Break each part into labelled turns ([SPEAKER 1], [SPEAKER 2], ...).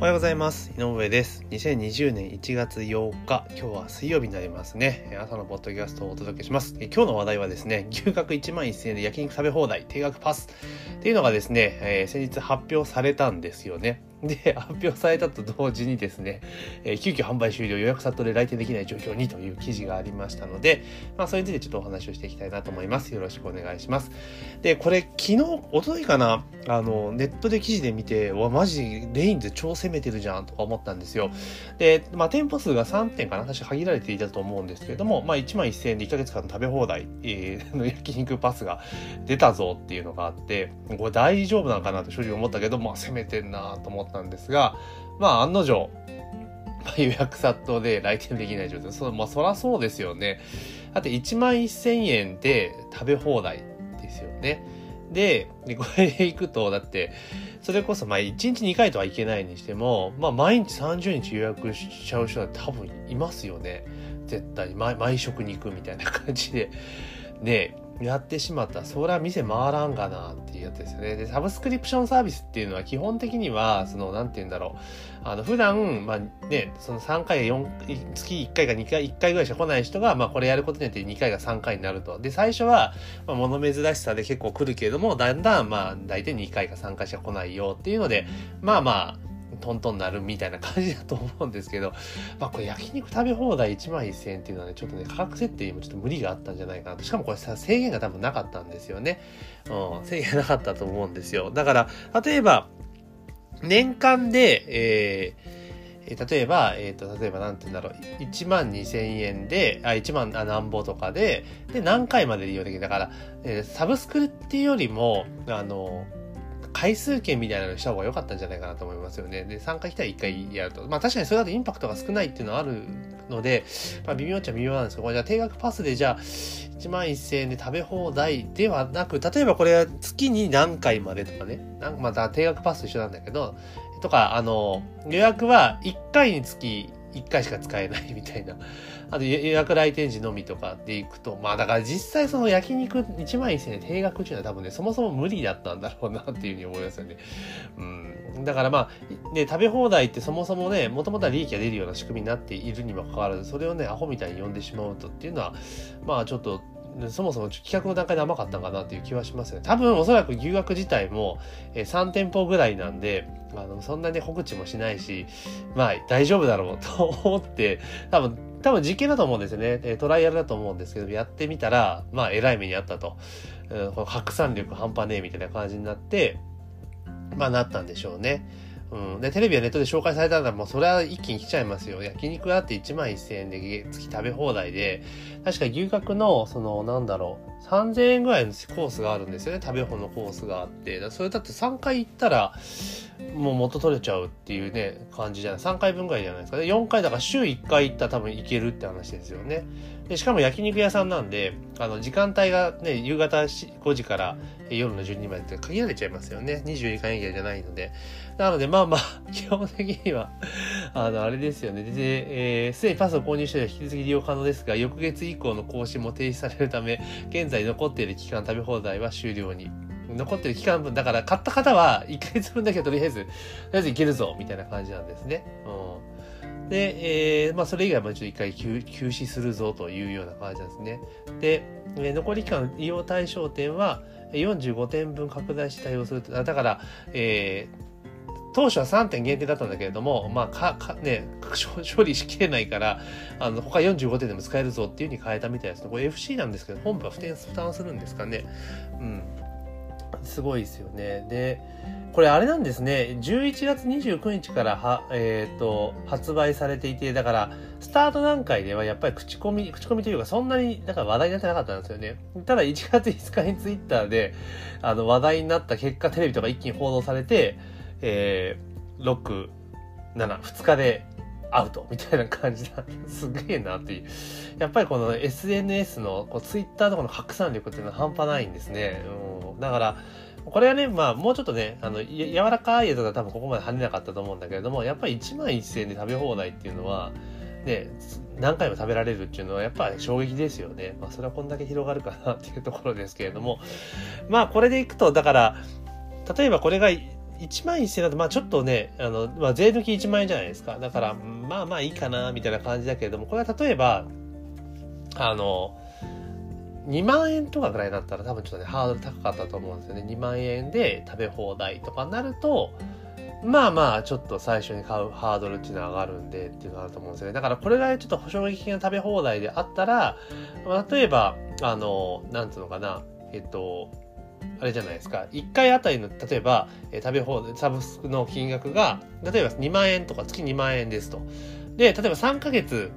[SPEAKER 1] おはようございます。井上です。2020年1月8日、今日は水曜日になりますね。朝のポッドキャストをお届けします。今日の話題はですね、牛角1万1000円で焼肉食べ放題、定額パスっていうのがですね、えー、先日発表されたんですよね。で、発表されたと同時にですね、えー、急遽販売終了、予約殺到で来店できない状況にという記事がありましたので、まあ、それについてちょっとお話をしていきたいなと思います。よろしくお願いします。で、これ、昨日、おとといかな、あの、ネットで記事で見て、わ、マジ、レインズ超攻めてるじゃんとか思ったんですよ。で、まあ、店舗数が3店かな確か限られていたと思うんですけれども、まあ、1万1000円で1ヶ月間の食べ放題、えー、の焼肉パスが出たぞっていうのがあって、これ大丈夫なのかなと正直思ったけど、まあ、攻めてんなと思ってたんですが、まあ、案の定、まあ、予約殺到で来店できない状態。そまあ、そらそうですよね。だって1万1000円で食べ放題ですよね。で、これで行くと、だって、それこそ、まあ、1日2回とはいけないにしても、まあ、毎日30日予約しちゃう人は多分いますよね。絶対。毎毎食に行くみたいな感じで。ねやってしまった、そりゃ店回らんがなっていうやつですよね。で、サブスクリプションサービスっていうのは基本的には、その、なんて言うんだろう。あの、普段、まあね、その3回、4、月1回か2回、1回ぐらいしか来ない人が、まあこれやることによって2回が3回になると。で、最初は、まあ物珍しさで結構来るけれども、だんだん、まあ大体2回か3回しか来ないよっていうので、まあまあ、トントンなるみたいな感じだと思うんですけど、まあこれ焼肉食べ放題1万1000円っていうのはね、ちょっとね、価格設定にもちょっと無理があったんじゃないかなと。しかもこれさ、制限が多分なかったんですよね。うん、制限なかったと思うんですよ。だから、例えば、年間で、えー、例えば、えっ、ー、と、例えば、なんて言うんだろう、1万2千円で、あ、1万あなんぼとかで、で、何回まで利用できる。だから、えー、サブスクっていうよりも、あの、回数券みたいなのした方が良かったんじゃないかなと思いますよね。で、3回来たら1回やると。まあ確かにそれだとインパクトが少ないっていうのはあるので、まあ微妙っちゃ微妙なんですけど、じゃあ定額パスでじゃあ1万1000円で食べ放題ではなく、例えばこれは月に何回までとかね、なんまた定額パスと一緒なんだけど、とか、あの、予約は1回につき1回しか使えないみたいな。あと予約来店時のみとかで行くと、まあだから実際その焼肉1万1000円定額っていうのは多分ね、そもそも無理だったんだろうなっていうふうに思いますよね。うん。だからまあ、ね、食べ放題ってそもそもね、もともとは利益が出るような仕組みになっているにもかかわらず、それをね、アホみたいに呼んでしまうとっていうのは、まあちょっと、そもそも企画の段階で甘かったんかなっていう気はしますね。多分おそらく牛学自体も、えー、3店舗ぐらいなんで、あの、そんなに告知もしないし、まあ大丈夫だろう と思って、多分、多分実験だと思うんですよね。え、トライアルだと思うんですけど、やってみたら、まあ偉い目にあったと。うん、この拡散力半端ねえみたいな感じになって、まあなったんでしょうね。うん。で、テレビやネットで紹介されたら、もうそれは一気に来ちゃいますよ。焼肉だって1万1000円で月食べ放題で、確か牛角の、その、なんだろう、3000円ぐらいのコースがあるんですよね。食べ放のコースがあって。それだって3回行ったら、もう元取れちゃうっていうね、感じじゃない。3回分ぐらいじゃないですかね。4回だから週1回行ったら多分行けるって話ですよね。で、しかも焼肉屋さんなんで、あの、時間帯がね、夕方5時から夜の12時までって限られちゃいますよね。24時間営業じゃないので。なので、まあまあ、基本的には、あの、あれですよね。で、えー、すでにパスを購入している引き続き利用可能ですが、翌月以降の更新も停止されるため、現在残っている期間食べ放題は終了に。残ってる期間分、だから買った方は1ヶ月分だけとりあえず、とりあえずいけるぞ、みたいな感じなんですね。うん。で、えー、まあそれ以外もちょっと一回休止するぞというような感じなんですね。で、えー、残り期間利用対象店は45店分拡大して対応するだから、えー、当初は3点限定だったんだけれども、まあ、か、か、ね、処理 しきれないから、あの、他45点でも使えるぞっていう風に変えたみたいですね。これ FC なんですけど、本部は負担するんですかね。うん。すごいですよね。で、これあれなんですね。11月29日からは、えっ、ー、と、発売されていて、だから、スタート段階ではやっぱり口コミ、口コミというかそんなに、だから話題になってなかったんですよね。ただ1月5日にツイッターで、あの、話題になった結果、テレビとか一気に報道されて、えー、6、7、2日でアウトみたいな感じだ。すげえなっていう。やっぱりこの SNS の、こうツイッターとかの拡散力っていうのは半端ないんですね。うん、だから、これはね、まあ、もうちょっとね、あの、柔らかいやつが多分ここまで跳ねなかったと思うんだけれども、やっぱり1万1000円で食べ放題っていうのは、ね、何回も食べられるっていうのはやっぱり衝撃ですよね。まあ、それはこんだけ広がるかなっていうところですけれども、まあ、これでいくと、だから、例えばこれが1万1000円だと、まあちょっとね、あの、まあ税抜き1万円じゃないですか。だから、まあまあいいかな、みたいな感じだけれども、これは例えば、あの、2万円とかぐらいだったら多分ちょっとね、ハードル高かったと思うんですよね。2万円で食べ放題とかになると、まあまあ、ちょっと最初に買うハードルっていうのは上がるんでっていうのがあると思うんですよね。だからこれがちょっと衝撃的な食べ放題であったら、例えば、あの、なんつうのかな、えっと、あれじゃないですか。1回あたりの、例えば、え食べ放題、サブスクの金額が、例えば2万円とか月2万円ですと。で、例えば3ヶ月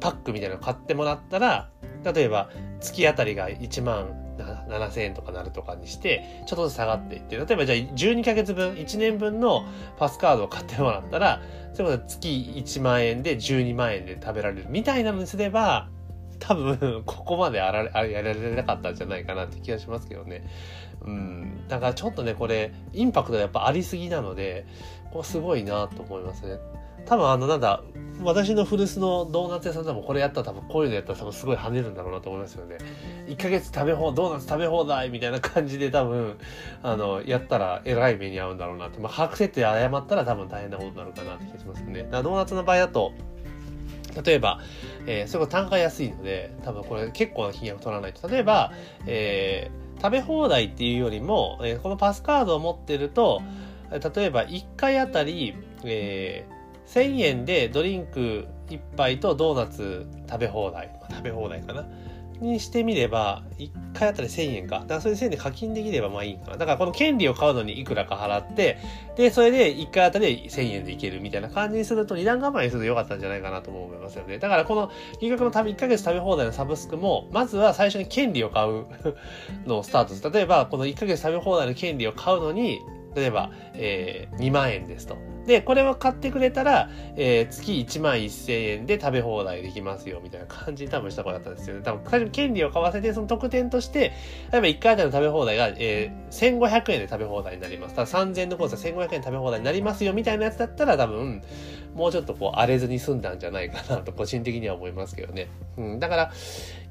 [SPEAKER 1] パックみたいなの買ってもらったら、例えば月あたりが1万7000円とかなるとかにして、ちょっとずつ下がっていって、例えばじゃあ12ヶ月分、1年分のパスカードを買ってもらったら、それこそ月1万円で12万円で食べられるみたいなのにすれば、多分、ここまでやられやられなかったんじゃないかなって気がしますけどね。うん。だからちょっとね、これ、インパクトがやっぱありすぎなので、これすごいなと思いますね。多分あの、なんだ、私の古巣のドーナツ屋さんでもこれやったら多分こういうのやったら多分すごい跳ねるんだろうなと思いますよね。1ヶ月食べ放、ドーナツ食べ放題みたいな感じで多分、あの、やったらえらい目に遭うんだろうなって。まあ、把握設定誤ったら多分大変なことになるかなって気がしますね。だからドーナツの場合だと、例えば、えー、それこそ単価安いので、多分これ結構な金額取らないと。例えば、えー、食べ放題っていうよりも、えー、このパスカードを持ってると、例えば1回あたり、えー、1000円でドリンク1杯とドーナツ食べ放題。食べ放題かな。にしてみれば、1回あたり1000円か。だからそれで1000円で課金できればまあいいかな。だからこの権利を買うのにいくらか払って、で、それで1回あたり1000円でいけるみたいな感じにすると、二段構えにすると良かったんじゃないかなと思いますよね。だからこの、金額のため1ヶ月食べ放題のサブスクも、まずは最初に権利を買うのをスタートする。例えば、この1ヶ月食べ放題の権利を買うのに、例えば、えー、2万円ですと。で、これを買ってくれたら、えー、月1万1000円で食べ放題できますよ、みたいな感じに多分した子だったんですよね。多分、最初権利を買わせて、その特典として、例えば1回あたりの食べ放題が、えー、1500円で食べ放題になります。ただ3000円のコースは1500円食べ放題になりますよ、みたいなやつだったら多分、もうちょっとこう荒れずに済んだんじゃないかなと 個人的には思いますけどね。うん、だから、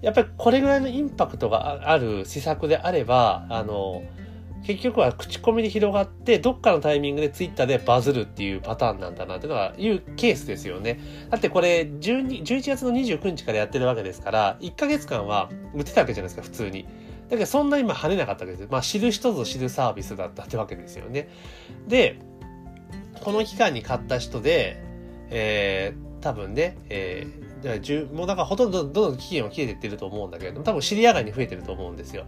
[SPEAKER 1] やっぱりこれぐらいのインパクトがある施策であれば、あの、結局は口コミで広がって、どっかのタイミングでツイッターでバズるっていうパターンなんだなっていう、ケースですよね。だってこれ12、11月の29日からやってるわけですから、1ヶ月間は売ってたわけじゃないですか、普通に。だけどそんな今跳ねなかったわけです。まあ知る人ぞ知るサービスだったってわけですよね。で、この期間に買った人で、えー、多分ね、えーもうなんかほとんどどんどん期限は切れてってると思うんだけれども、多分知り上がりに増えてると思うんですよ。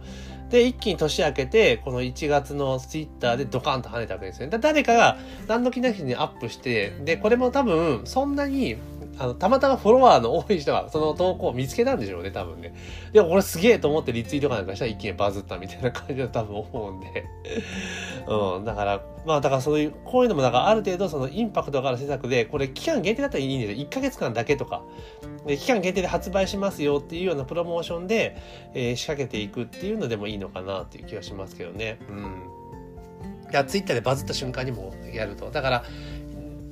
[SPEAKER 1] で、一気に年明けて、この1月のツイッターでドカンと跳ねたわけですよね。誰かが何の気なしにアップして、で、これも多分そんなにあの、たまたまフォロワーの多い人がその投稿を見つけたんでしょうね、多分ね。でもこれすげえと思ってリツイートかなんかしたら一気にバズったみたいな感じだと多分思うんで。うん、だから、まあだからそういう、こういうのもだかある程度そのインパクトがある施策で、これ期間限定だったらいいんですよ。1ヶ月間だけとか。で、期間限定で発売しますよっていうようなプロモーションで、えー、仕掛けていくっていうのでもいいのかなっていう気がしますけどね。うん。いや、ツイッターでバズった瞬間にもやると。だから、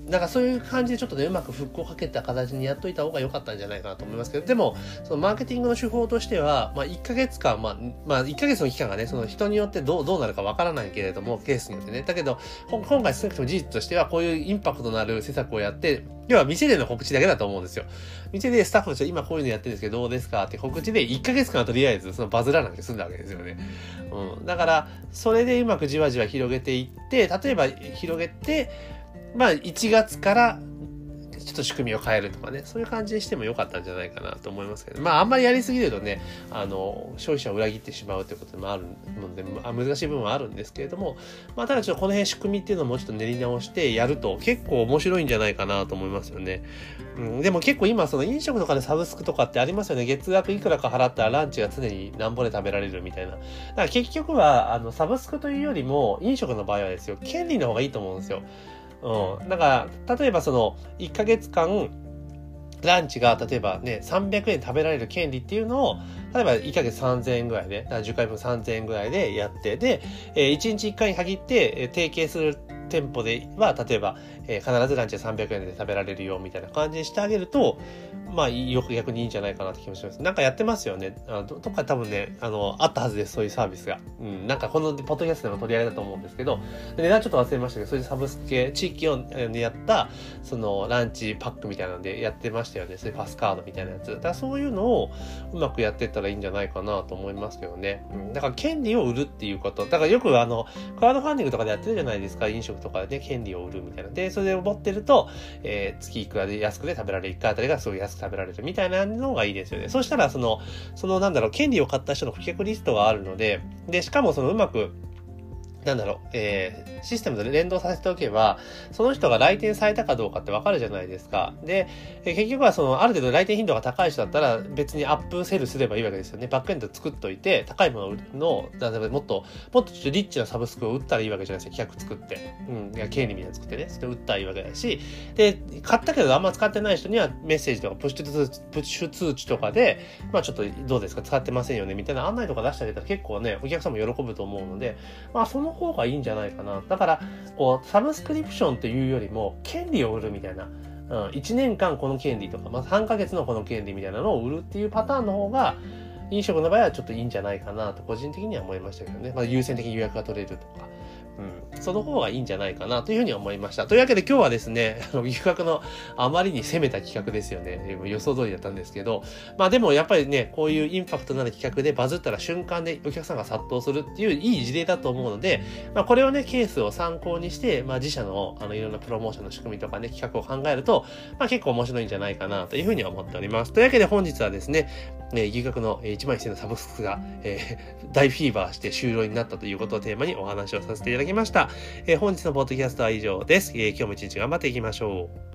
[SPEAKER 1] なんかそういう感じでちょっとね、うまく復興かけた形にやっといた方が良かったんじゃないかなと思いますけど、でも、そのマーケティングの手法としては、まあ1ヶ月間、まあ、まあ1ヶ月の期間がね、その人によってどう、どうなるかわからないけれども、ケースによってね。だけど、今回少なくとも事実としては、こういうインパクトのある施策をやって、要は店での告知だけだと思うんですよ。店でスタッフとして今こういうのやってるんですけど、どうですかって告知で1ヶ月間はとりあえずそのバズらなくて済んだわけですよね。うん。だから、それでうまくじわじわ広げていって、例えば広げて、まあ1月からちょっと仕組みを変えるとかね、そういう感じにしてもよかったんじゃないかなと思いますけど、まああんまりやりすぎるとね、あの、消費者を裏切ってしまうってこともあるので、あ難しい部分はあるんですけれども、まあただちょっとこの辺仕組みっていうのもちょっと練り直してやると結構面白いんじゃないかなと思いますよね。うん、でも結構今その飲食とかでサブスクとかってありますよね。月額いくらか払ったらランチが常になんぼで食べられるみたいな。だから結局は、あの、サブスクというよりも飲食の場合はですよ、権利の方がいいと思うんですよ。うん。だから、例えばその、1ヶ月間、ランチが例えばね、300円食べられる権利っていうのを、例えば1ヶ月3000円ぐらいで、10回分3000円ぐらいでやって、で、えー、1日1回に限って、提携する、店舗では、例えば、えー、必ずランチは300円で食べられるよみたいな感じにしてあげると、まあ、よく逆にいいんじゃないかなって気もします。なんかやってますよね。あのどっか多分ね、あの、あったはずです、そういうサービスが。うん、なんかこのポッドキャストでも取り上げたと思うんですけど、値段ちょっと忘れましたけど、そういうサブスク、地域をやった、その、ランチパックみたいなのでやってましたよね。そういうパスカードみたいなやつ。だからそういうのをうまくやってったらいいんじゃないかなと思いますけどね。うん、だから権利を売るっていうこと。だからよくあの、クラウドファンディングとかでやってるじゃないですか。飲食とかで、権利を売るみたいな。で、それで持ってると、えー、月いくらで安くで食べられる。1回あたりがすごい安く食べられるみたいなのがいいですよね。そしたら、その、そのなんだろう、権利を買った人の顧客リストがあるので、で、しかもそのうまく、なんだろう、えー、システムと連動させておけば、その人が来店されたかどうかってわかるじゃないですか。で、えー、結局はその、ある程度来店頻度が高い人だったら、別にアップセルすればいいわけですよね。バックエンド作っといて、高いものの、例えばもっと、もっとちょっとリッチなサブスクを売ったらいいわけじゃないですか。企画作って。うん。いや、経理みたいな作ってね。それ売ったらいいわけだし、で、買ったけどあんま使ってない人にはメッセージとかプッシュ通知、プッシュ通知とかで、まあちょっとどうですか？使ってませんよねみたいな案内とか出してあげたら結構ね、お客さんも喜ぶと思うので、まあその方がいいんじゃないかな。だから、こう、サブスクリプションっていうよりも、権利を売るみたいな。うん、1年間この権利とか、まあ、3ヶ月のこの権利みたいなのを売るっていうパターンの方が、飲食の場合はちょっといいんじゃないかなと個人的には思いましたけどね。まあ、優先的に予約が取れるとか。うん、その方がいいんじゃないかなというふうに思いました。というわけで今日はですね、あの、企画のあまりに攻めた企画ですよね。予想通りだったんですけど、まあでもやっぱりね、こういうインパクトのある企画でバズったら瞬間でお客さんが殺到するっていういい事例だと思うので、まあこれをね、ケースを参考にして、まあ自社のあのいろんなプロモーションの仕組みとかね、企画を考えると、まあ結構面白いんじゃないかなというふうに思っております。というわけで本日はですね、えね、牛角の1万1000のサブスクが、えー、大フィーバーして終了になったということをテーマにお話をさせていただきだきました。えー、本日のポッドキャストは以上です。えー、今日も一日頑張っていきましょう。